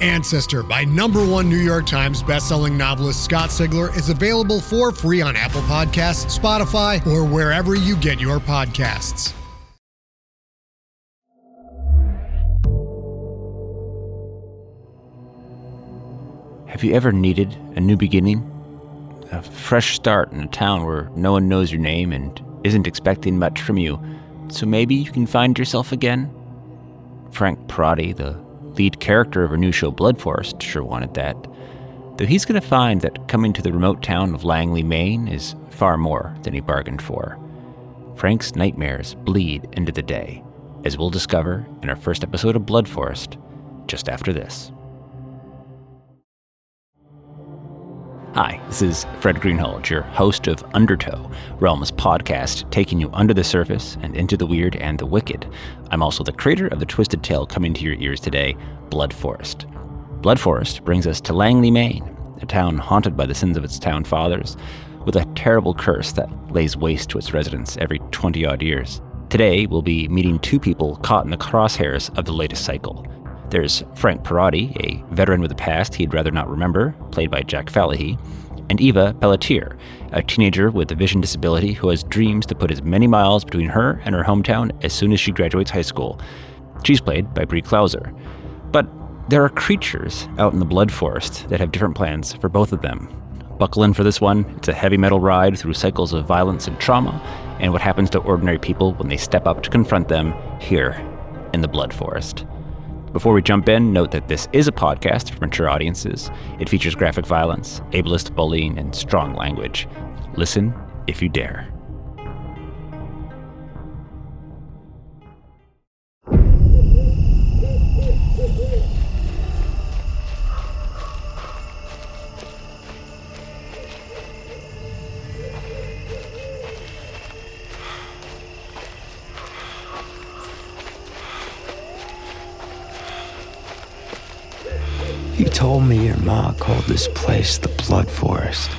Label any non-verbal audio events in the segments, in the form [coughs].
Ancestor by number one New York Times bestselling novelist Scott Sigler is available for free on Apple Podcasts, Spotify, or wherever you get your podcasts. Have you ever needed a new beginning? A fresh start in a town where no one knows your name and isn't expecting much from you, so maybe you can find yourself again? Frank Perotti, the lead character of our new show Blood Forest, sure wanted that. Though he's going to find that coming to the remote town of Langeley, Maine is far more than he bargained for. Frank's nightmares bleed into the day, as we'll discover in our first episode of Blood Forest, just after this. Hi, this is Fred Greenhalgh, your host of Undertow, Realm's podcast, taking you under the surface and into the weird and the wicked. I'm also the creator of the twisted tale coming to your ears today, Blood Forest. Blood Forest brings us to Langeley, Maine, a town haunted by the sins of its town fathers, with a terrible curse that lays waste to its residents every 20 odd years. Today, we'll be meeting two people caught in the crosshairs of the latest cycle there's Frank Perotti, a veteran with a past he'd rather not remember, played by Jack Falahee, and Eva Pelletier, a teenager with a vision disability who has dreams to put as many miles between her and her hometown as soon as she graduates high school. She's played by Brie Klauser. But there are creatures out in the blood forest that have different plans for both of them. Buckle in for this one. It's a heavy metal ride through cycles of violence and trauma, and what happens to ordinary people when they step up to confront them here in the blood forest. Before we jump in, note that this is a podcast for mature audiences. It features graphic violence, ableist bullying, and strong language. Listen if you dare. Told me your ma called this place the Blood Forest.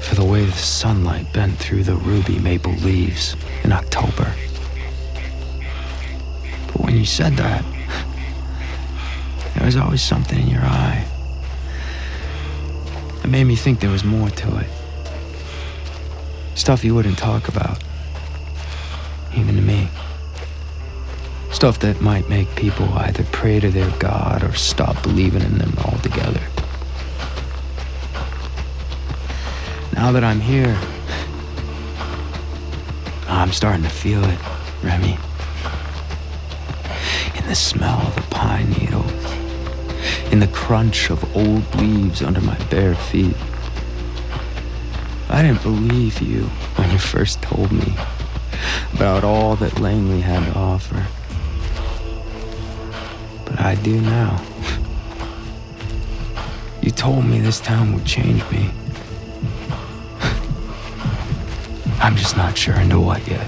For the way the sunlight bent through the ruby maple leaves in October. But when you said that, there was always something in your eye. It made me think there was more to it. Stuff you wouldn't talk about, even to me. Stuff that might make people either pray to their God or stop believing in them altogether. Now that I'm here, I'm starting to feel it, Remy. In the smell of the pine needles, in the crunch of old leaves under my bare feet. I didn't believe you when you first told me about all that Langeley had to offer. I do now. You told me this town would change me. I'm just not sure into what yet.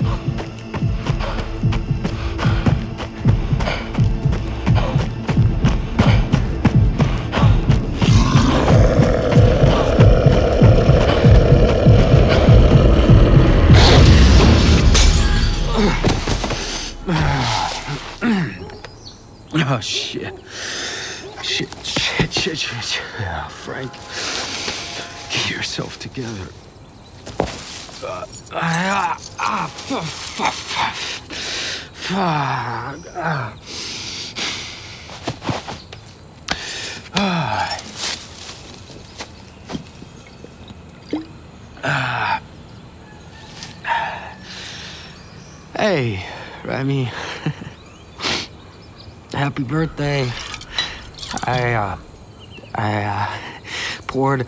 Oh shit. Shit, shit. Shit! Yeah, Frank, get yourself together. Uh, ah, ah, fuck. Ah. Ah. Ah. Hey, Remy. Happy birthday. I, uh, I, uh, poured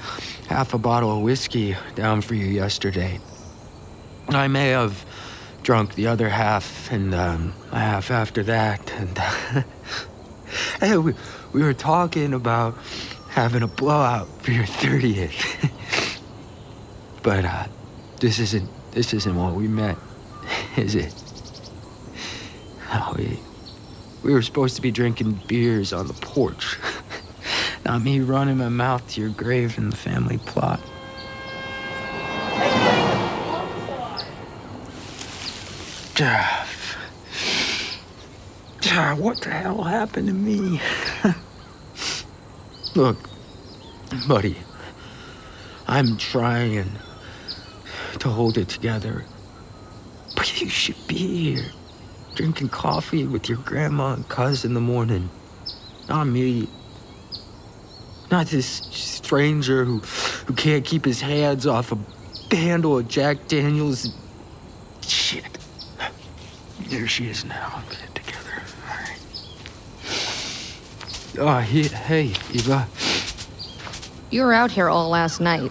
half a bottle of whiskey down for you yesterday. I may have drunk the other half and, um, half after that, and, uh, [laughs] we, we were talking about having a blowout for your 30th. [laughs] but, uh, this isn't, this isn't what we meant, [laughs] is it? Oh, we, we were supposed to be drinking beers on the porch. [laughs] Not me running my mouth to your grave in the family plot. What the hell happened to me? [laughs] Look, buddy, I'm trying to hold it together. But you should be here, drinking coffee with your grandma and cousin in the morning. Not me. Not this stranger who, who can't keep his hands off a handle of Jack Daniels. Shit. There she is now. Get it together. All right. Oh, he, hey, Eva. You were out here all last night.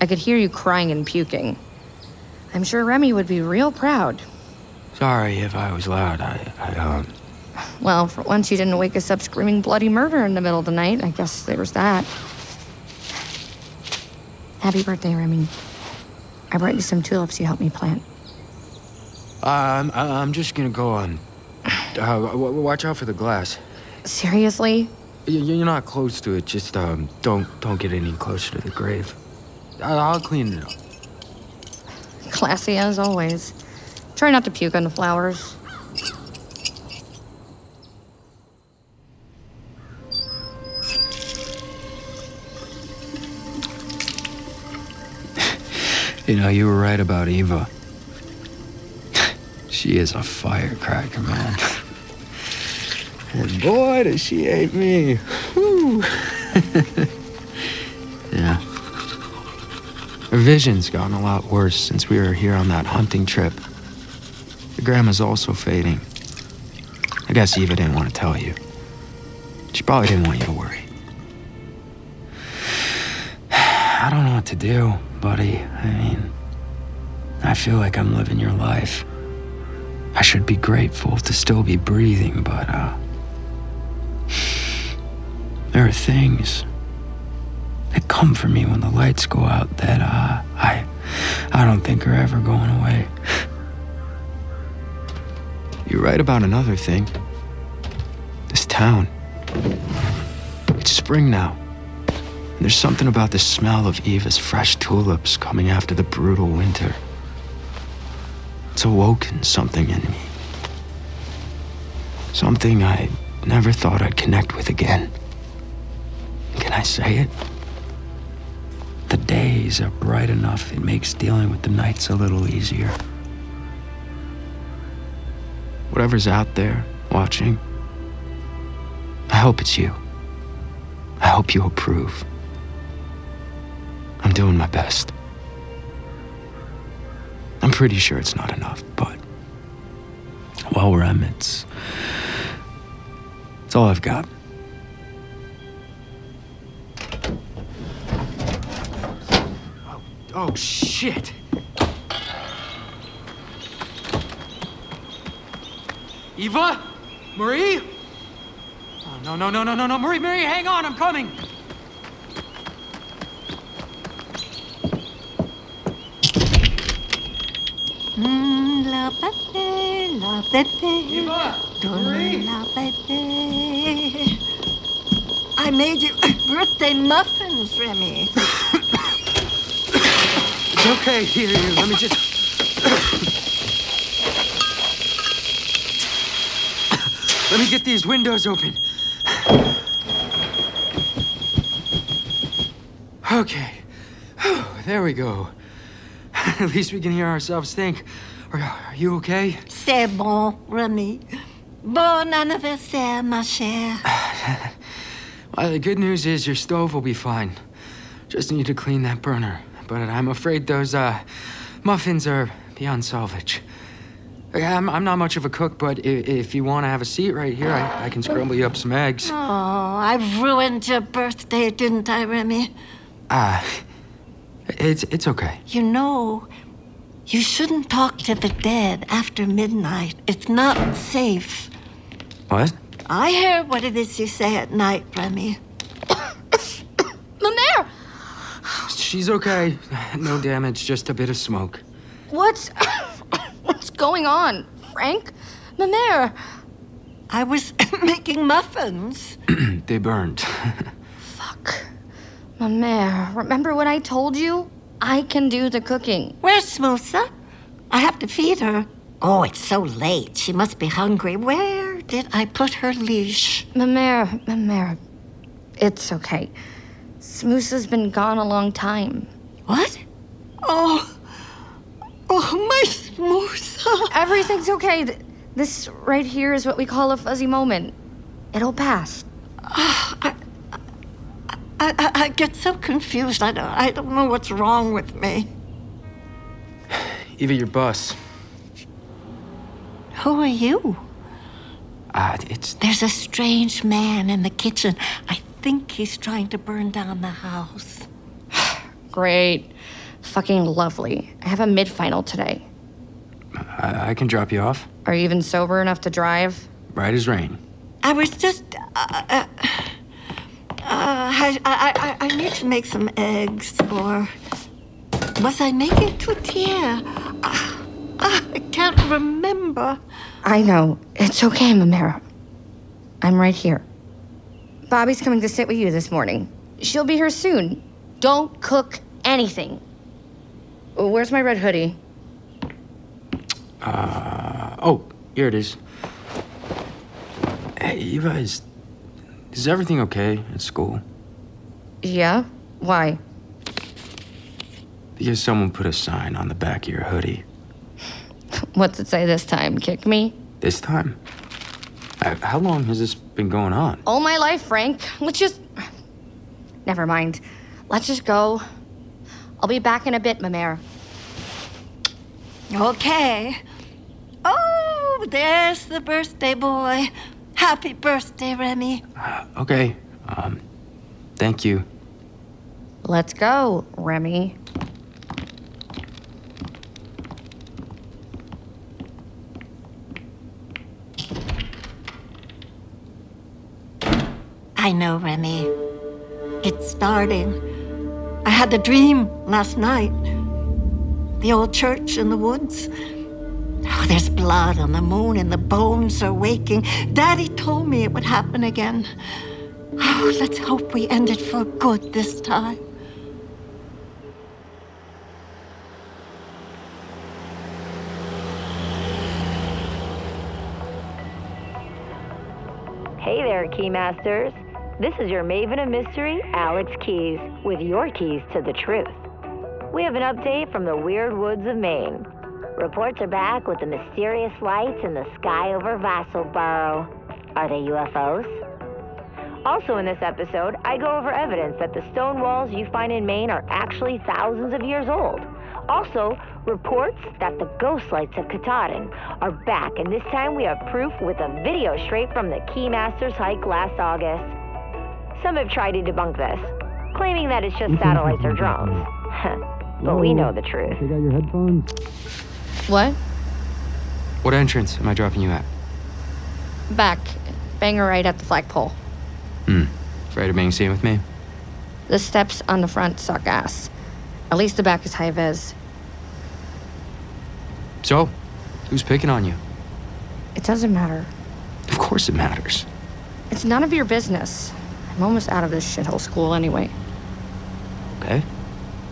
I could hear you crying and puking. I'm sure Remy would be real proud. Sorry if I was loud. I, I, um. Well, for once you didn't wake us up screaming bloody murder in the middle of the night. I guess there was that. Happy birthday, Remy. I brought you some tulips you helped me plant. I'm, I'm just gonna go on. Uh, w- watch out for the glass. Seriously? Y- You're not close to it. Just um, don't don't get any closer to the grave. I- I'll clean it up. Classy as always. Try not to puke on the flowers. [laughs] You know, you were right about Eva. [laughs] she is a firecracker, man. [laughs] And boy, does she hate me. Yeah. Her vision's gotten a lot worse since we were here on that hunting trip. Your grandma's also fading. I guess Eva didn't want to tell you. She probably didn't want you to worry. [sighs] I don't know what to do, buddy. I mean, I feel like I'm living your life. I should be grateful to still be breathing, but, uh. [sighs] There are things that come for me when the lights go out that, uh, I. I don't think are ever going away. You're right about another thing. This town. It's spring now. And there's something about the smell of Eva's fresh tulips coming after the brutal winter. It's awoken something in me. Something I never thought I'd connect with again. Can I say it? The days are bright enough, it makes dealing with the nights a little easier. Whatever's out there watching, I hope it's you. I hope you approve. I'm doing my best. I'm pretty sure it's not enough, but while we're at it, it's, all I've got. Oh, oh shit! Eva? Marie? Oh, no, no, no, no, no, no. Marie, Marie, hang on, I'm coming. Mm, la pepe, la pepe. Eva! Don Marie! la pepe. I made you [coughs] birthday muffins, Remy. It's okay. Here, here, let me just. Let me get these windows open. Okay. Whew, there we go. [laughs] At least we can hear ourselves think. Are, are you okay? C'est bon, Remy. Bon anniversaire, ma chère. [sighs] Well, the good news is your stove will be fine. Just need to clean that burner. But I'm afraid those uh, muffins are beyond salvage. I'm, I'm not much of a cook, but if, if you want to have a seat right here, I, I can scramble you up some eggs. Oh, I ruined your birthday, didn't I, Remy? Ah, it's it's okay. You know, you shouldn't talk to the dead after midnight. It's not safe. What? I hear what it is you say at night, Remy. Mamaire! She's okay. No damage, just a bit of smoke. What's. What's going on? Frank? Mamaire! I was [coughs] making muffins. [clears throat] they burned. [laughs] Fuck. Mamaire, remember what I told you? I can do the cooking. Where's Smoosa? I have to feed her. Oh, it's so late. She must be hungry. Where did I put her leash? Mamaire, Mamaire. It's okay. Smoosa's been gone a long time. What? Oh, oh, my Smoosa. Everything's okay. This right here is what we call a fuzzy moment. It'll pass. I, I, I get so confused. I don't, I don't know what's wrong with me. [sighs] Eva, your boss. Who are you? Ah, it's There's a strange man in the kitchen. I think he's trying to burn down the house. [sighs] Great. Fucking lovely. I have a mid final today. I, I can drop you off. Are you even sober enough to drive? Right as rain. I was just. Uh, uh, uh, I, I, I, I need to make some eggs, or. Was I making tortilla? Uh, uh, I can't remember. I know. It's okay, Mamera. I'm right here. Bobby's coming to sit with you this morning. She'll be here soon. Don't cook anything. Where's my red hoodie? Uh, oh, here it is. Hey, Eva, is, is everything okay at school? Yeah? Why? Because someone put a sign on the back of your hoodie. [laughs] What's it say this time? Kick me? This time? Uh, How long has this been going on? All my life, Frank. Let's just. [sighs] Never mind. Let's just go. I'll be back in a bit, Mamere. Okay. Oh, there's the birthday boy. Happy birthday, Remy. Okay. Um, thank you. Let's go, Remy. I know, Remy. It's starting. I had the dream last night. The old church in the woods. Oh, there's blood on the moon and the bones are waking. Daddy told me it would happen again. Oh, let's hope we end it for good this time. Hey there, Keymasters. This is your Maven of Mystery, Alex Keys, with your keys to the truth. We have an update from the weird woods of Maine. Reports are back with the mysterious lights in the sky over Vassalboro. Are they UFOs? Also, in this episode, I go over evidence that the stone walls you find in Maine are actually thousands of years old. Also, reports that the ghost lights of Katahdin are back, and this time we have proof with a video straight from the Keymasters hike last August. Some have tried to debunk this, claiming that it's just satellites or drones. [laughs] but we know the truth. got your headphones? What? What entrance am I dropping you at? Back. bang Banger right at the flagpole. Hmm. Afraid of being seen with me? The steps on the front suck ass. At least the back is high vis. So, who's picking on you? It doesn't matter. Of course it matters. It's none of your business. I'm almost out of this shithole school anyway. Okay.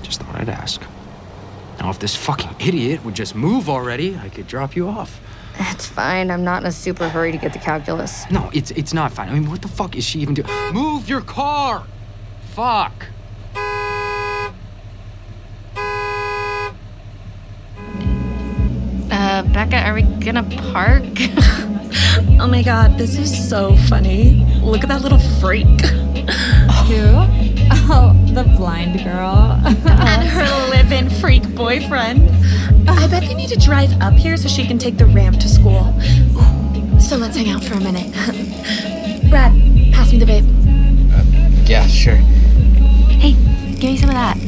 Just thought I'd ask. Now, if this fucking idiot would just move already, I could drop you off. It's fine. I'm not in a super hurry to get the calculus. No, it's it's not fine. I mean, what the fuck is she even doing? Move your car! Fuck! Becca, are we gonna park? [laughs] oh my god, this is so funny. Look at that little freak. Who? [laughs] Oh, the blind girl. [laughs] and her live-in freak boyfriend. I bet they need to drive up here so she can take the ramp to school. So let's hang out for a minute. Brad, pass me the vape. Uh, yeah, sure. Hey, give me some of that. [sighs]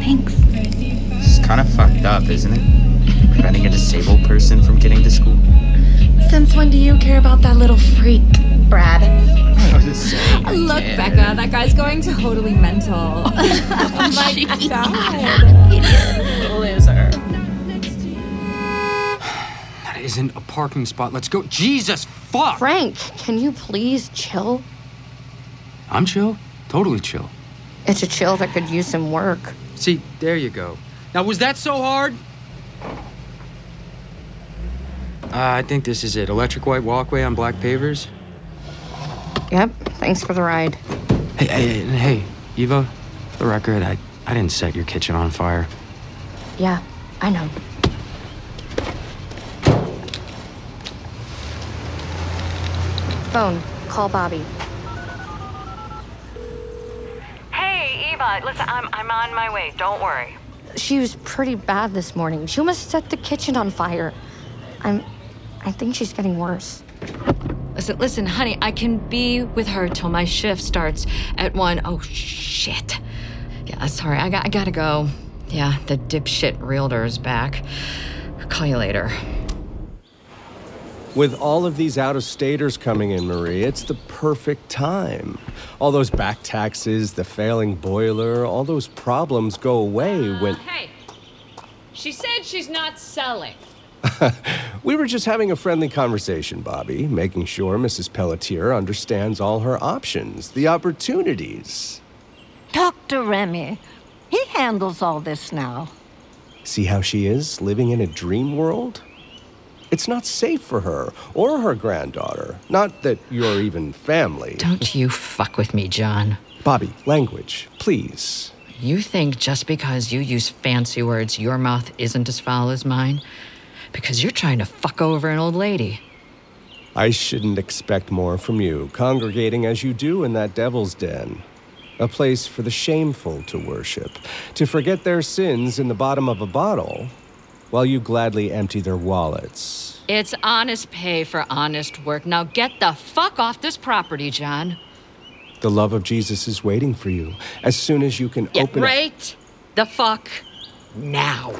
Thanks. This is kind of fucked up, isn't it? Preventing a disabled person from getting to school. Since when do you care about that little freak, Brad? [laughs] Look, Becca, that guy's going totally mental. [laughs] oh my [laughs] god. Idiot. Loser. That isn't a parking spot. Let's go. Jesus fuck! Frank, can you please chill? I'm chill. Totally chill. It's a chill that could use some work. See, there you go. Now, was that so hard? Uh, I think this is it. Electric white walkway on black pavers. Yep. Thanks for the ride. Hey, hey, hey, Eva. For the record, I, I didn't set your kitchen on fire. Yeah, I know. Phone. Call Bobby. Hey, Eva. Listen, I'm I'm on my way. Don't worry. She was pretty bad this morning. She almost set the kitchen on fire. I'm. I think she's getting worse. Listen, listen, honey, I can be with her till my shift starts at one. Oh, shit. Yeah, sorry, I, got, I gotta go. Yeah, the dipshit realtor's back. I'll call you later. With all of these out of staters coming in, Marie, it's the perfect time. All those back taxes, the failing boiler, all those problems go away uh, when. Hey, she said she's not selling. [laughs] we were just having a friendly conversation, Bobby, making sure Mrs. Pelletier understands all her options, the opportunities. Talk to Remy. He handles all this now. See how she is, living in a dream world? It's not safe for her or her granddaughter. Not that you're even family. Don't you fuck with me, John. Bobby, language, please. You think just because you use fancy words, your mouth isn't as foul as mine? Because you're trying to fuck over an old lady. I shouldn't expect more from you, congregating as you do in that devil's den. A place for the shameful to worship, to forget their sins in the bottom of a bottle, while you gladly empty their wallets. It's honest pay for honest work. Now get the fuck off this property, John. The love of Jesus is waiting for you as soon as you can yeah, open right the fuck now.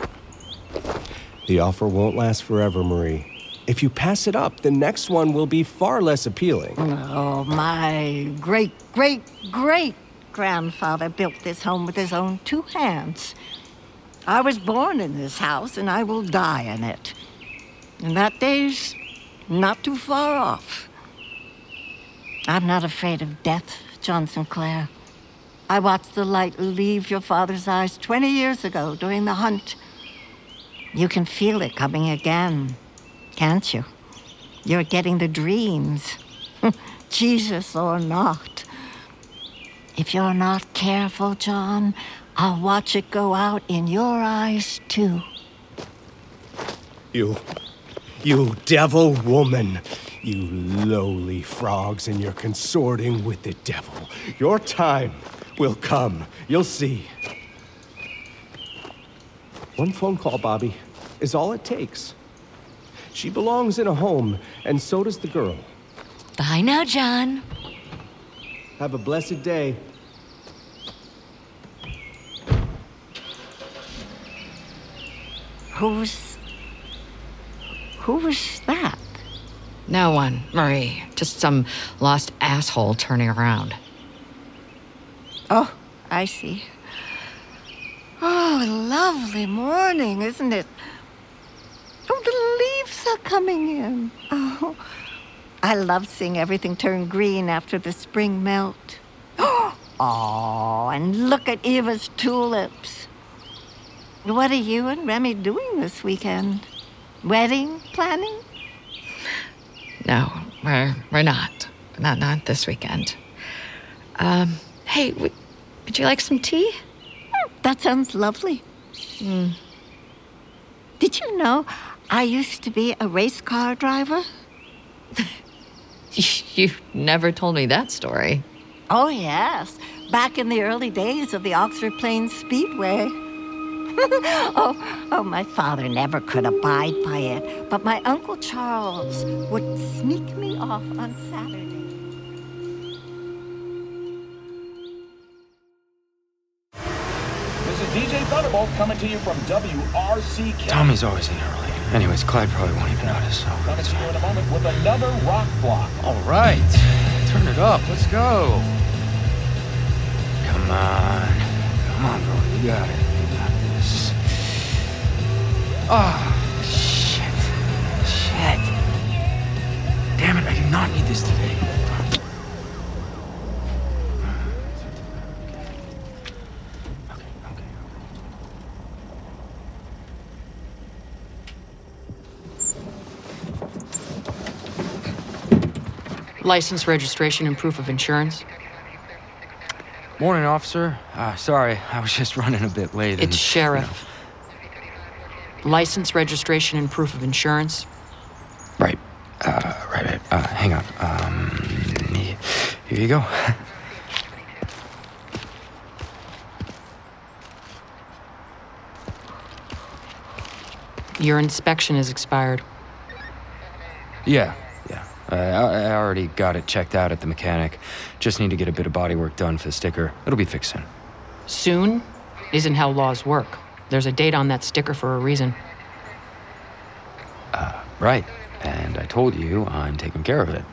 The offer won't last forever, Marie. If you pass it up, the next one will be far less appealing. Oh, my great, great, great grandfather built this home with his own two hands. I was born in this house, and I will die in it. And that day's not too far off. I'm not afraid of death, John Sinclair. I watched the light leave your father's eyes 20 years ago during the hunt. You can feel it coming again, can't you? You're getting the dreams, [laughs] Jesus or not. If you're not careful, John, I'll watch it go out in your eyes, too. You. You devil woman. You lowly frogs, and you're consorting with the devil. Your time will come. You'll see. One phone call, Bobby is all it takes. She belongs in a home, and so does the girl. Bye now, John. Have a blessed day. Who's. Who was that? No one, Marie. Just some lost asshole turning around. Oh, I see. Oh, lovely morning, isn't it? The leaves are coming in. Oh, I love seeing everything turn green after the spring melt. [gasps] Oh, and look at Eva's tulips. What are you and Remy doing this weekend? Wedding planning? No, we're we're not. Not not this weekend. Um, hey, w- would you like some tea? That sounds lovely. Mm. Did you know I used to be a race car driver? [laughs] you never told me that story. Oh, yes. Back in the early days of the Oxford Plains Speedway. [laughs] oh, oh, my father never could abide by it, but my Uncle Charles would sneak me off on Saturday. This is DJ Thunderbolt coming to you from WRCK. Tommy's always in early. Anyways, Clyde probably won't even notice, so. Coming to you in a moment with another rock block. All right. Turn it up. Let's go. Come on. Come on, bro. You got it. You got this. Oh, shit. Shit. Damn it, I do not need this today. License, registration, and proof of insurance. Morning, officer. Uh, sorry, I was just running a bit late. It's and, sheriff. License, registration, and proof of insurance. Right. Uh, right, right. Uh, hang on. Um, here you go. Your inspection is expired. Yeah, I, I already got it checked out at the mechanic. Just need to get a bit of body work done for the sticker. It'll be fixed soon. Soon isn't how laws work. There's a date on that sticker for a reason. Uh, right. And I told you I'm taking care of it.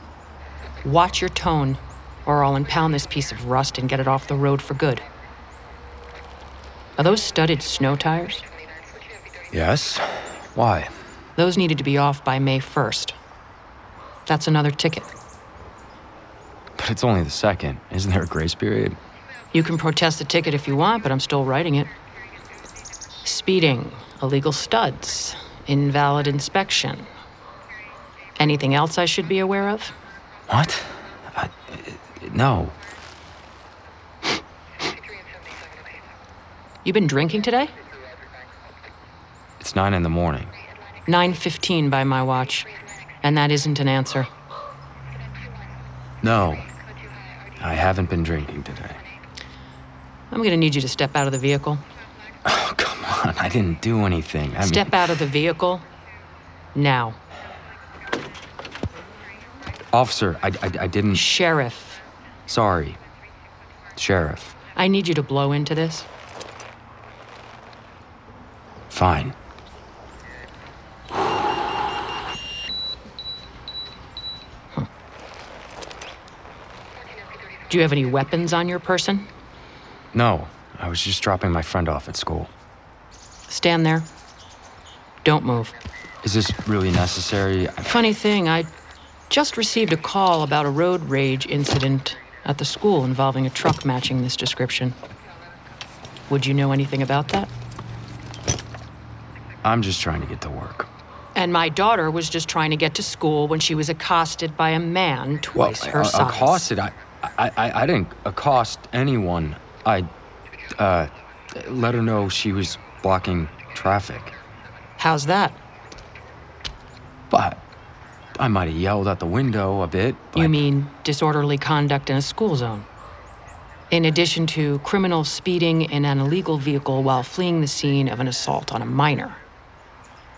Watch your tone, or I'll impound this piece of rust and get it off the road for good. Are those studded snow tires? Yes? Why? Those needed to be off by May 1st. That's another ticket. But it's only the second. Isn't there a grace period? You can protest the ticket if you want, but I'm still writing it. Speeding, illegal studs, invalid inspection. Anything else I should be aware of? What? I, no. You've been drinking today? It's nine in the morning. 9:15 by my watch, and that isn't an answer. No. I haven't been drinking today. I'm going to need you to step out of the vehicle. [sighs] Oh, come on. I didn't do anything. I step mean, out of the vehicle. Now. Officer, I, I, I didn't. Sheriff. Sorry. Sheriff. I need you to blow into this. Fine. Do you have any weapons on your person? No. I was just dropping my friend off at school. Stand there. Don't move. Is this really necessary? Funny thing, I just received a call about a road rage incident at the school involving a truck matching this description. Would you know anything about that? I'm just trying to get to work. And my daughter was just trying to get to school when she was accosted by a man twice well, her uh, size. Accosted? I, I, I, I didn't accost anyone. I, uh, let her know she was blocking traffic. How's that? But I might have yelled out the window a bit. You mean disorderly conduct in a school zone? In addition to criminal speeding in an illegal vehicle while fleeing the scene of an assault on a minor.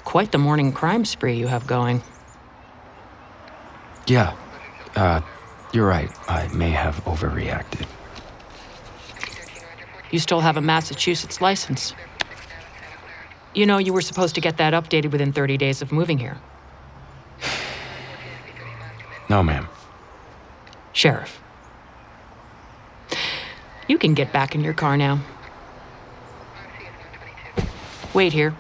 Quite the morning crime spree you have going. Yeah. Uh, you're right. I may have overreacted. You still have a Massachusetts license. You know, you were supposed to get that updated within 30 days of moving here. No, ma'am. Sheriff. You can get back in your car now. Wait here.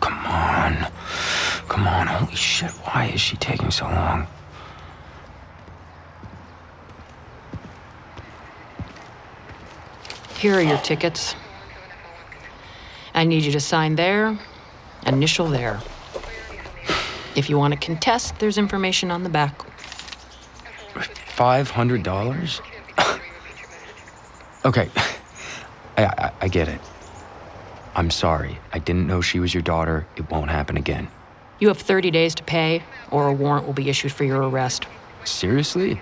Come on. Come on. Holy shit. Why is she taking so long? Here are your tickets. I need you to sign there, initial there. If you want to contest, there's information on the back. $500? [coughs] okay, [laughs] I, I, I get it. I'm sorry. I didn't know she was your daughter. It won't happen again. You have 30 days to pay, or a warrant will be issued for your arrest. Seriously?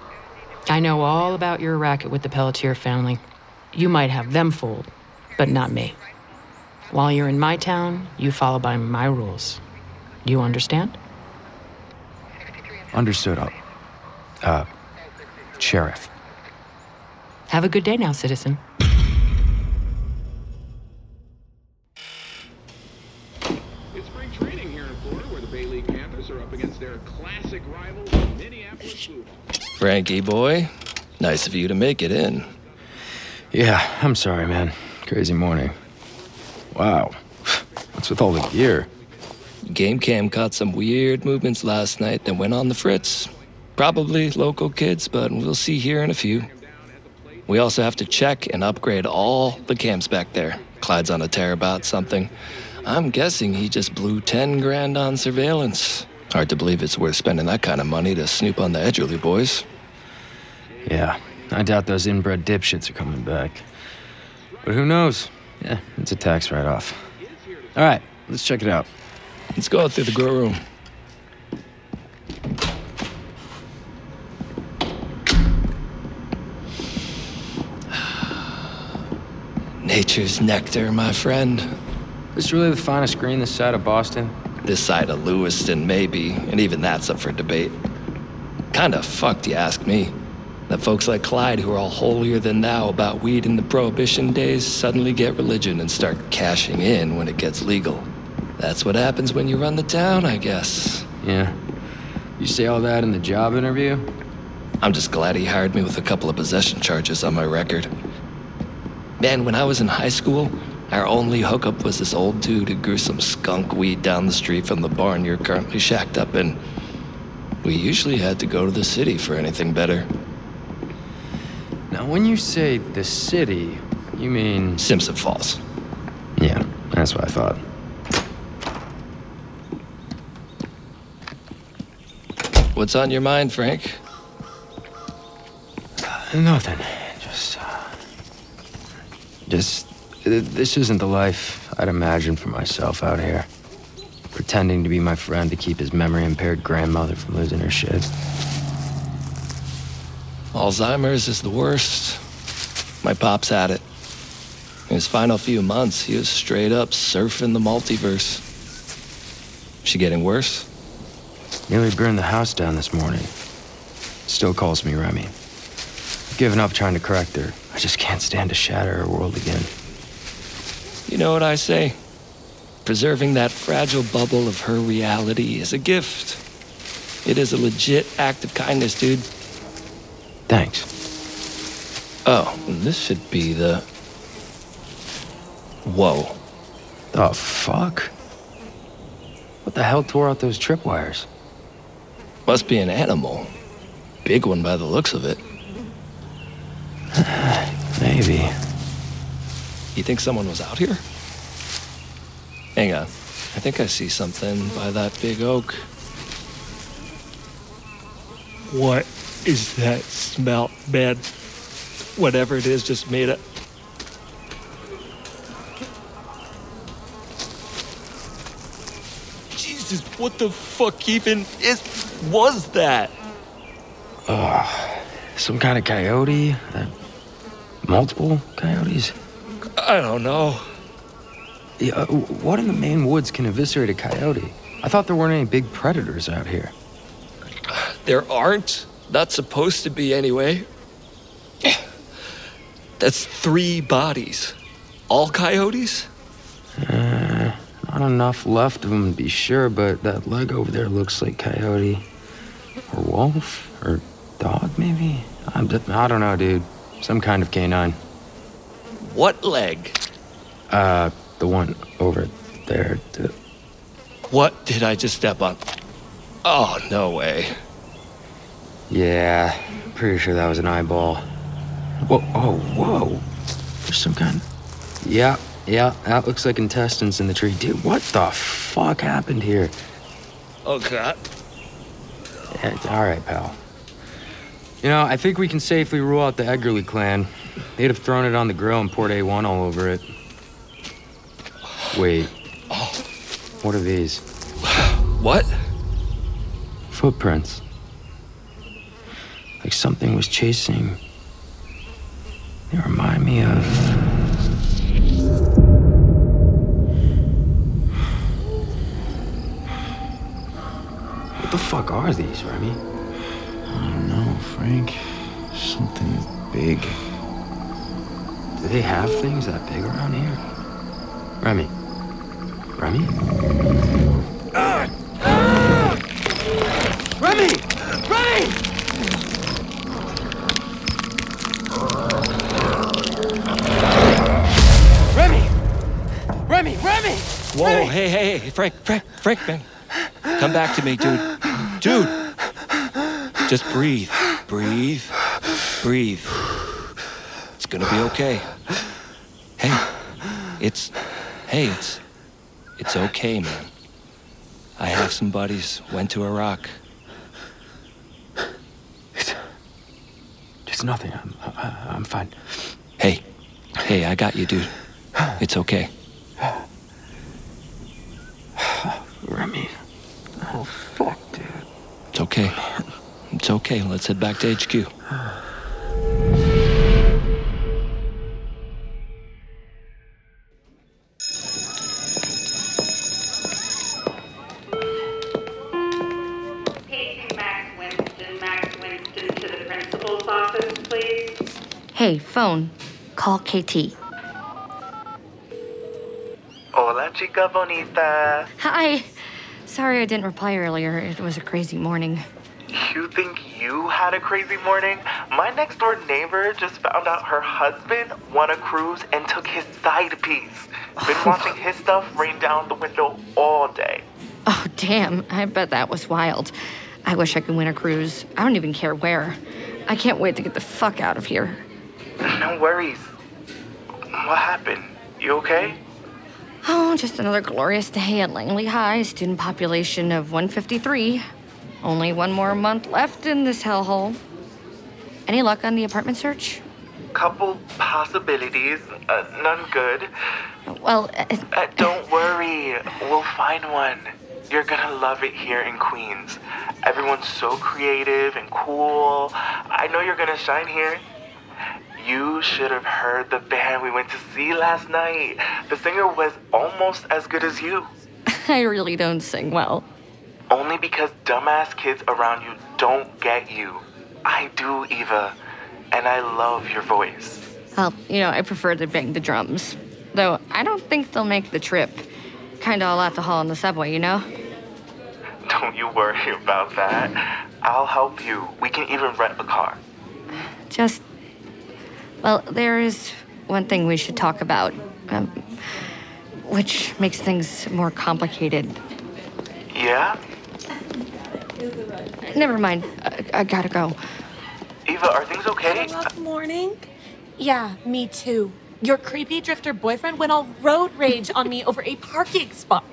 I know all about your racket with the Pelletier family. You might have them fooled, but not me. While you're in my town, you follow by my rules. You understand? Understood. Uh, uh, Sheriff. Have a good day now, citizen. It's spring training here in Florida, where the Bay League Panthers are up against their classic rivals, Minneapolis Blue. Frankie boy, nice of you to make it in. Yeah, I'm sorry, man. Crazy morning. Wow. What's with all the gear? Game cam caught some weird movements last night that went on the fritz. Probably local kids, but we'll see here in a few. We also have to check and upgrade all the cams back there. Clyde's on a tear about something. I'm guessing he just blew 10 grand on surveillance. Hard to believe it's worth spending that kind of money to snoop on the Edgerly boys. Yeah, I doubt those inbred dipshits are coming back. But who knows? Yeah, it's a tax write off. All right, let's check it out. Let's go out through the grow room. [sighs] Nature's nectar, my friend. This really the finest green this side of Boston? This side of Lewiston, maybe, and even that's up for debate. Kinda fucked, you ask me. That folks like Clyde, who are all holier than thou about weed in the Prohibition days, suddenly get religion and start cashing in when it gets legal. That's what happens when you run the town, I guess. Yeah. You say all that in the job interview? I'm just glad he hired me with a couple of possession charges on my record. Man, when I was in high school, our only hookup was this old dude who grew some skunk weed down the street from the barn you're currently shacked up in. We usually had to go to the city for anything better. Now, when you say the city, you mean. Simpson Falls. Yeah, that's what I thought. What's on your mind, Frank? Nothing. Just. Uh, just. uh, This isn't the life I'd imagined for myself out here. Pretending to be my friend to keep his memory impaired grandmother from losing her shit. Alzheimer's is the worst. My pops had it. In his final few months, he was straight up surfing the multiverse. She getting worse? Nearly burned the house down this morning. Still calls me Remy. Given up trying to correct her. I just can't stand to shatter her world again. You know what I say? Preserving that fragile bubble of her reality is a gift. It is a legit act of kindness, dude. Thanks. Oh, this should be the. Whoa. The fuck? What the hell tore out those tripwires? Must be an animal. Big one by the looks of it. [sighs] Maybe. You think someone was out here? Hang on. I think I see something by that big oak. What is that smell, man? Whatever it is, just made it. Jesus, what the fuck even is was that? Ugh. Some kind of coyote? Uh, multiple coyotes? I don't know. Yeah, uh, what in the Maine woods can eviscerate a coyote? I thought there weren't any big predators out here. There aren't. Not supposed to be, anyway. That's three bodies. All coyotes? Uh, not enough left of them to be sure, but that leg over there looks like coyote. Or wolf? Or dog, maybe? I'm, I don't know, dude. Some kind of canine. What leg? Uh, the one over there. The... What did I just step on? Oh, no way. Yeah, pretty sure that was an eyeball. Whoa, oh, whoa. There's some kind Yeah, yeah, that looks like intestines in the tree. Dude, what the fuck happened here? Oh, God. Yeah, all right, pal. You know, I think we can safely rule out the Eggerly clan. They'd have thrown it on the grill and poured A1 all over it. Wait. What are these? What? Footprints. Like something was chasing. They remind me of. What the fuck are these, Remy? I don't know, Frank. Something big. Do they have things that big around here? Remy. Remy? Ah! Ah! Remy! Remy! Remy! Remy! Whoa, Remy! hey, hey, hey, Frank, Frank, Frank, man. Come back to me, dude. Dude! Just breathe. Breathe. Breathe. It's gonna be okay. Hey, it's. Hey, it's. It's okay, man. I have some buddies, went to Iraq. It's nothing. I'm, I, I'm fine. Hey, hey, I got you, dude. It's okay. Remy. Oh, fuck, dude. It's okay. It's okay. Let's head back to HQ. Paging Max Winston, Max Winston to the principal's office, please. Hey, phone. Call KT. Hola, chica bonita. Hi. Sorry I didn't reply earlier. It was a crazy morning. Think you had a crazy morning? My next door neighbor just found out her husband won a cruise and took his side piece. Been oh. watching his stuff rain down the window all day. Oh, damn. I bet that was wild. I wish I could win a cruise. I don't even care where. I can't wait to get the fuck out of here. No worries. What happened? You okay? Oh, just another glorious day at Langeley High. Student population of 153. Only one more month left in this hellhole. Any luck on the apartment search? Couple possibilities, uh, none good. Well, uh, Uh, don't worry, we'll find one. You're gonna love it here in Queens. Everyone's so creative and cool. I know you're gonna shine here. You should have heard the band we went to see last night. The singer was almost as good as you. [laughs] I really don't sing well. Only because dumbass kids around you don't get you. I do, Eva. And I love your voice. Well, you know, I prefer to bang the drums. Though I don't think they'll make the trip. Kinda all alcohol on the subway, you know? Don't you worry [laughs] about that. I'll help you. We can even rent a car. Just. Well, there is one thing we should talk about, um, which makes things more complicated. Yeah? Never mind. I, I gotta go. Eva, are things okay? Rough morning? Yeah, me too. Your creepy drifter boyfriend went all road rage on me over a parking spot.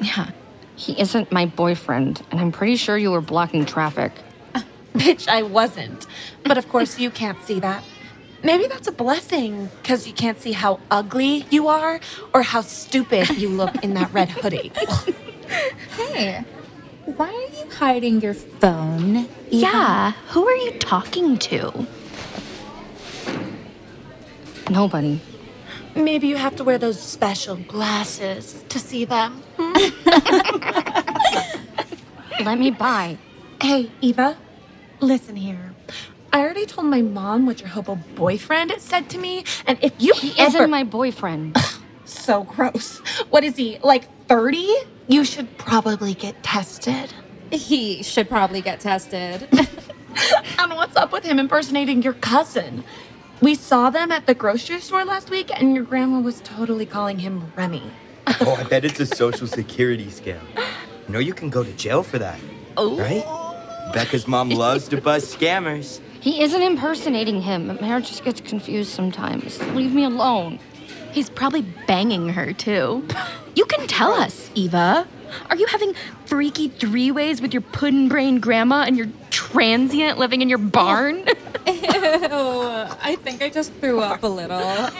Yeah. He isn't my boyfriend, and I'm pretty sure you were blocking traffic. [laughs] Bitch, I wasn't. But of course, you can't see that. Maybe that's a blessing, because you can't see how ugly you are or how stupid you look in that red hoodie. [laughs] Hey, why are you hiding your phone? Eva? Yeah, who are you talking to? Nobody. Maybe you have to wear those special glasses to see them. Hmm? [laughs] Let me buy. Hey, Eva, listen here. I already told my mom what your hobo boyfriend said to me, and if you He ever... isn't my boyfriend. [laughs] so gross. What is he, like 30? You should probably get tested. He should probably get tested. [laughs] And what's up with him impersonating your cousin? We saw them at the grocery store last week, and your grandma was totally calling him Remy. [laughs] Oh, I bet it's a social security scam. You know you can go to jail for that. Oh. Right? Becca's mom loves to bust scammers. He isn't impersonating him. Mara just gets confused sometimes. Leave me alone. He's probably banging her, too. You can tell us, Eva. Are you having freaky three ways with your puddin brain grandma and your transient living in your barn? [laughs] Ew, I think I just threw up a little. Get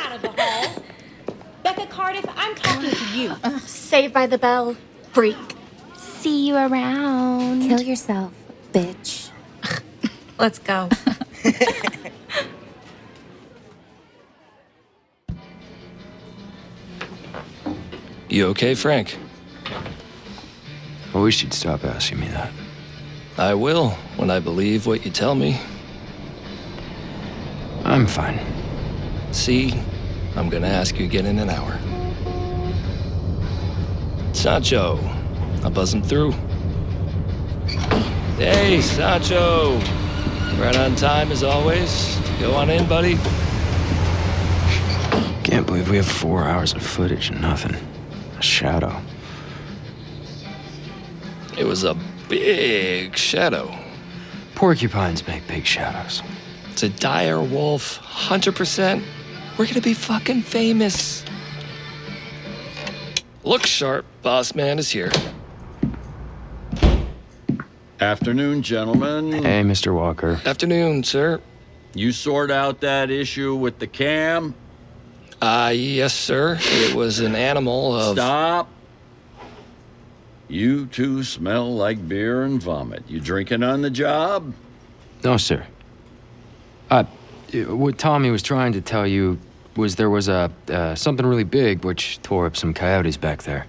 out of the hall. Becca Cardiff, I'm talking to you. Saved by the bell, freak. See you around. Kill yourself, bitch. [laughs] Let's go. [laughs] You okay, Frank? I wish you'd stop asking me that. I will when I believe what you tell me. I'm fine. See, I'm gonna ask you again in an hour. Sancho, I'll buzz him through. Hey, Sancho! Right on time as always. Go on in, buddy. Can't believe we have four hours of footage and nothing. A shadow. It was a big shadow. Porcupines make big shadows. It's a dire wolf, 100%. We're gonna be fucking famous. Look sharp, boss man is here. Afternoon, gentlemen. Hey, Mr. Walker. Afternoon, sir. You sort out that issue with the cam? Ah, uh, yes, sir. It was an animal of. Stop. You two smell like beer and vomit. You drinking on the job? No, sir. Uh, what Tommy was trying to tell you was there was a uh, something really big which tore up some coyotes back there.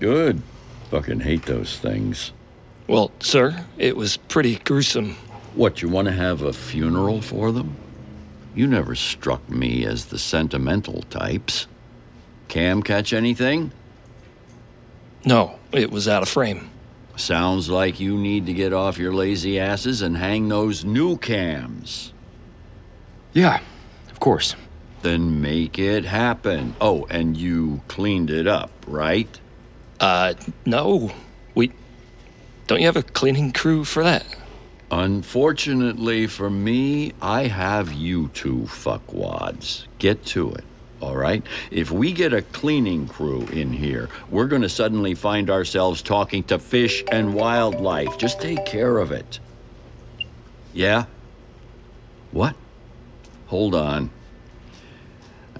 Good. Fucking hate those things. Well, sir, it was pretty gruesome. What, you want to have a funeral for them? You never struck me as the sentimental types. Cam catch anything? No, it was out of frame. Sounds like you need to get off your lazy asses and hang those new cams. Yeah, of course. Then make it happen. Oh, and you cleaned it up, right? Uh, no. We. Don't you have a cleaning crew for that? Unfortunately for me, I have you two fuckwads. Get to it, all right? If we get a cleaning crew in here, we're gonna suddenly find ourselves talking to fish and wildlife. Just take care of it. Yeah? What? Hold on.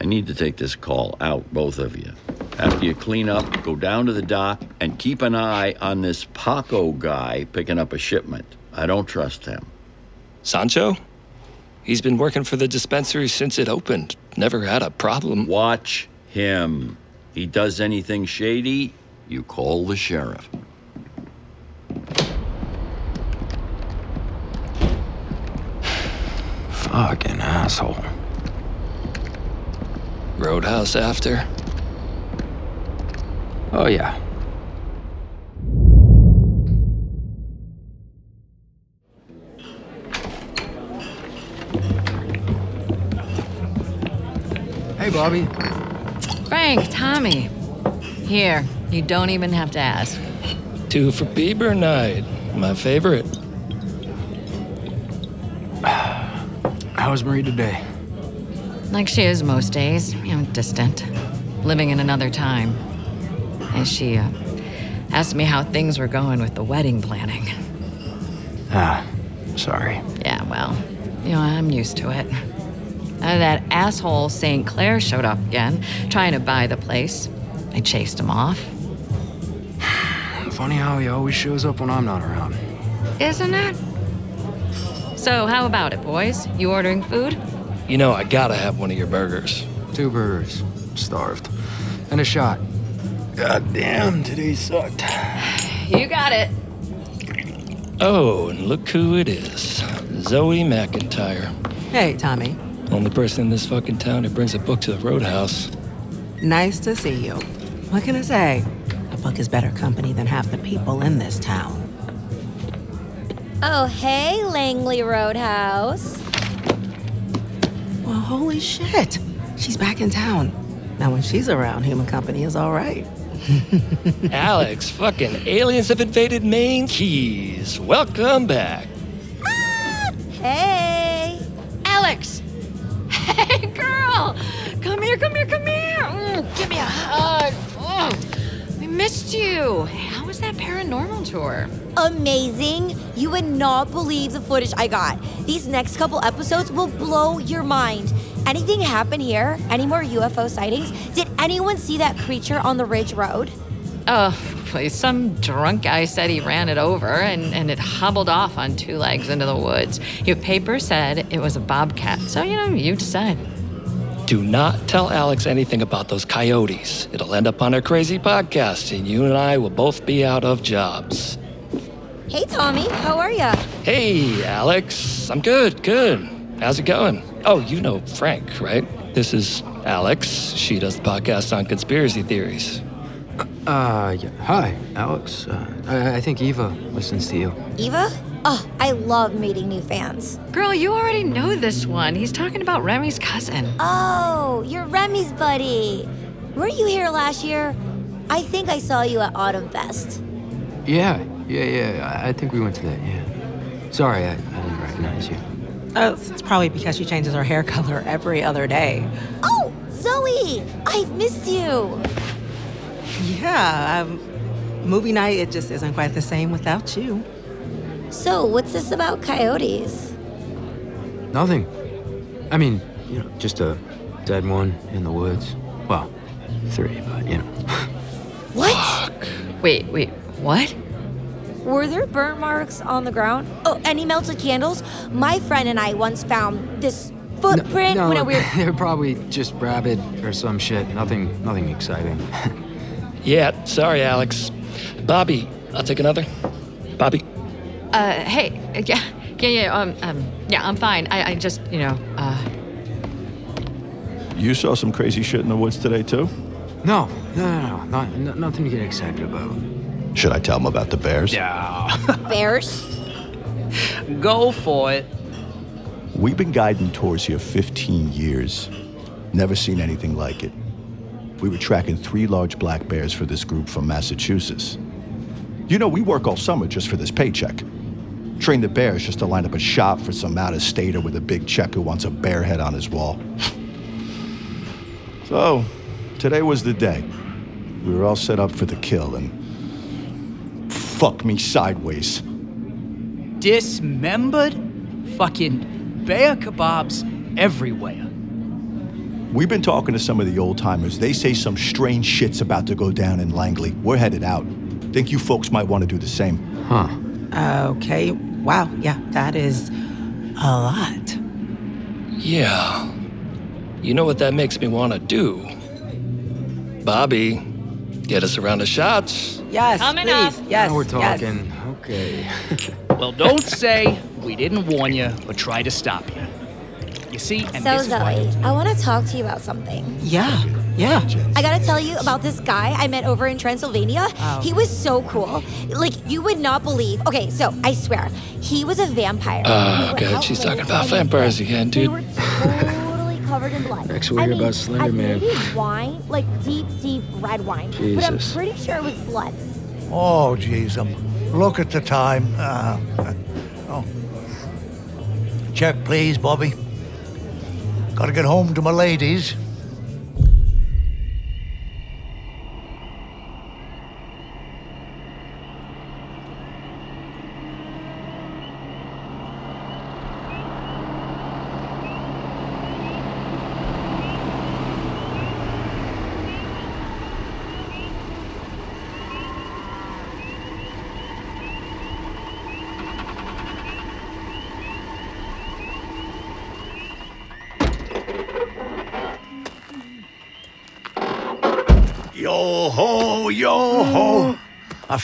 I need to take this call out, both of you. After you clean up, go down to the dock and keep an eye on this Paco guy picking up a shipment. I don't trust him. Sancho? He's been working for the dispensary since it opened. Never had a problem. Watch him. He does anything shady, you call the sheriff. Fucking asshole. Roadhouse after? Oh, yeah. Hey, Bobby. Frank, Tommy. Here, you don't even have to ask. Two for Bieber night. My favorite. [sighs] How was Marie today? Like she is most days, you know, distant, living in another time. And she uh, asked me how things were going with the wedding planning. Ah, sorry. Yeah, well, you know, I'm used to it. Uh, that asshole St. Clair showed up again, trying to buy the place. I chased him off. [sighs] Funny how he always shows up when I'm not around. Isn't it? So, how about it, boys? You ordering food? You know, I gotta have one of your burgers. Two burgers. Starved. And a shot. God damn, today sucked. [sighs] You got it. Oh, and look who it is Zoe McIntyre. Hey, Tommy. Only person in this fucking town who brings a book to the roadhouse. Nice to see you. What can I say? A book is better company than half the people in this town. Oh, hey, Langeley Roadhouse. Well, holy shit. She's back in town. Now, when she's around, human company is all right. [laughs] Alex, fucking aliens have invaded Maine Keys. Welcome back. Ah! Hey. Alex! Hey, girl! Come here, come here, come here! Mm, give me a hug. Mm, we missed you. How was that that paranormal tour. Amazing. You would not believe the footage I got. These next couple episodes will blow your mind. Anything happen here? Any more UFO sightings? Did anyone see that creature on the Ridge Road? Oh, please. Some drunk guy said he ran it over and, and it hobbled off on two legs into the woods. Your paper said it was a bobcat. So, you know, you decide. Do not tell Alex anything about those coyotes. It'll end up on our crazy podcast, and you and I will both be out of jobs. Hey, Tommy. How are ya? Hey, Alex. I'm good, good. How's it going? Oh, you know Frank, right? This is Alex. She does the podcast on conspiracy theories. Uh, yeah. Hi, Alex. Uh, I, I think Eva listens to you. Eva? Oh, I love meeting new fans. Girl, you already know this one. He's talking about Remy's cousin. Oh, you're Remy's buddy. Were you here last year? I think I saw you at Autumn Fest. Yeah, yeah, yeah. I, I think we went to that, yeah. Sorry, I, I didn't recognize you. Oh, it's probably because she changes her hair [laughs] color every other day. Oh, Zoe! I've missed you. Yeah, um, movie night, it just isn't quite the same without you. So, what's this about coyotes? Nothing. I mean, you know, just a dead one in the woods. Well, three, but you know. [laughs] What? Wait, wait, what? Were there burn marks on the ground? Oh, any melted candles? My friend and I once found this footprint no, when [laughs] we were. they're probably just rabid or some shit. Nothing, nothing exciting. [laughs] Yeah, sorry, Alex. Bobby, I'll take another. Bobby. Uh, hey, yeah, [laughs] yeah, yeah, um, um, yeah, I'm fine. I, I just, you know, uh, You saw some crazy shit in the woods today, too? No, no, no, no, not, no nothing to get excited about. Should I tell them about the bears? Yeah. [laughs] Bears? [laughs] Go for it. We've been guiding tours here 15 years. Never seen anything like it. We were tracking three large black bears for this group from Massachusetts. You know, we work all summer just for this paycheck. Train the bears just to line up a shop for some out of stater with a big check who wants a bear head on his wall. [sighs] so, today was the day. We were all set up for the kill, and fuck me sideways. Dismembered? Fucking bear kebabs everywhere. We've been talking to some of the old timers. They say some strange shit's about to go down in Langeley. We're headed out. Think you folks might want to do the same. Huh. Okay, wow, yeah, that is a lot. Yeah. You know what that makes me want to do? Bobby, get us a round of shots. Yes, Coming please. up. Yes, now we're yes. talking. Okay. [laughs] Well, don't say we didn't warn you or try to stop you. You see, and So, this is why. Zoe, I want to talk to you about something. Yeah, yeah. I gotta tell you about this guy I met over in Transylvania. Oh. He was so cool. Like, you would not believe. Okay, so I swear, he was a vampire. Oh, were God, she's talking about vampires again, dude. were totally covered in blood. [laughs] Next we I hear mean, about Slender I Man. made wine, like deep, deep red wine. But I'm Jesus. pretty sure it was blood. Oh, jeez, um, look at the time. Uh, oh. Check, please, Bobby. Gotta get home to my ladies.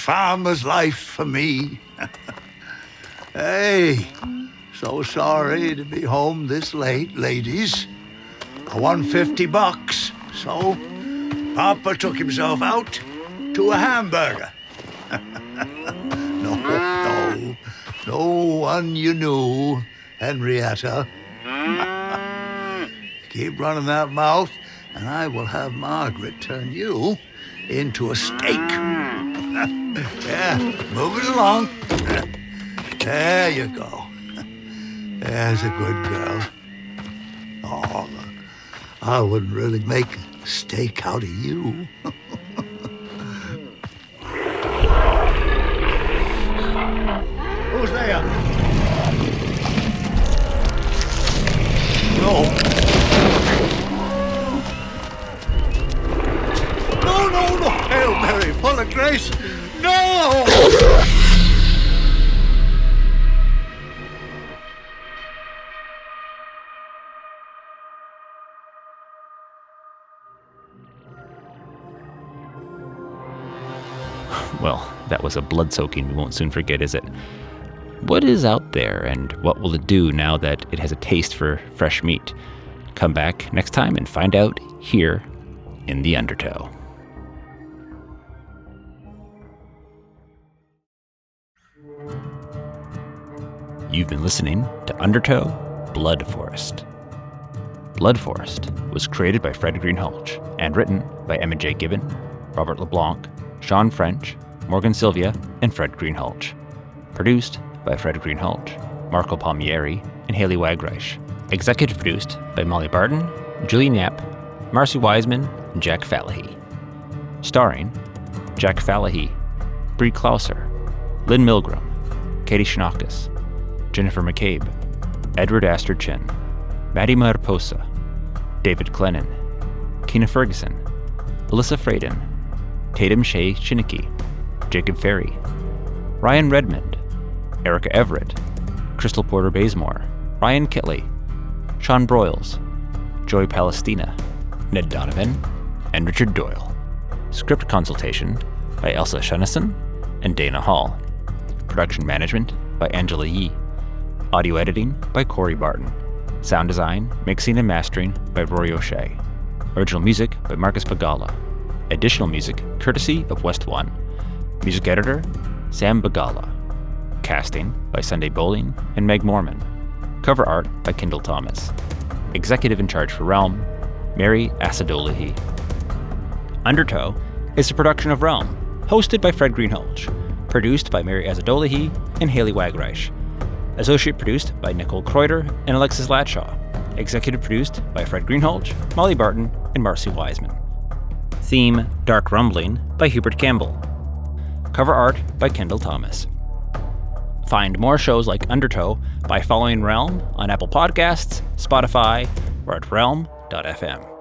Farmer's life for me. [laughs] hey, so sorry to be home this late, ladies. I won 50 bucks, so Papa took himself out to a hamburger. [laughs] no, no, no one you knew, Henrietta. [laughs] Keep running that mouth, and I will have Margaret turn you into a steak. Yeah, move it along. There you go. There's a good girl. Oh, I wouldn't really make a steak out of you. [laughs] Who's there? No. No, no, no. Hail Mary, full of grace. A blood soaking we won't soon forget, is it? What is out there, and what will it do now that it has a taste for fresh meat? Come back next time and find out here in the Undertow. You've been listening to Undertow Blood Forest. Blood Forest was created by Fred Greenhalgh and written by Emma J. Gibbon, Robert LeBlanc, Sean French, Morgan Sylvia, and Fred Greenhalgh. Produced by Fred Greenhalgh, Marco Palmieri, and Haley Wagreich. Executive produced by Molly Barton, Julie Yap, Marcy Wiseman, and Jack Falahee. Starring Jack Falahee, Brie Klauser, Lynn Milgram, Katie Shinakis, Jennifer McCabe, Edward Astor Chin, Maddie Mariposa, David Glennon, Kina Ferguson, Alyssa Fraden, Tatum Shea Shinicki, Jacob Ferry, Ryan Redmond, Erica Everett, Crystal Porter Bazemore, Ryan Kitley, Sean Broyles, Joy Palestina, Ned Donovan, and Richard Doyle. Script consultation by Elsa Shunnison and Dana Hall. Production management by Angela Yee. Audio editing by Corey Barton. Sound design, mixing, and mastering by Rory O'Shea. Original music by Marcus Pagala. Additional music courtesy of West One. Music editor Sam Bagala. Casting by Sunday Bowling and Meg Mormon. Cover art by Kendall Thomas. Executive in charge for Realm, Mary Asadolahi. Undertow is a production of Realm, hosted by Fred Greenhalgh, produced by Mary Asadolahi and Haley Wagreich. Associate produced by Nicole Kreuter and Alexis Latshaw. Executive produced by Fred Greenhalgh, Molly Barton, and Marcy Wiseman. Theme Dark Rumbling by Hubert Campbell. Cover art by Kendall Thomas. Find more shows like Undertow by following Realm on Apple Podcasts, Spotify, or at realm.fm.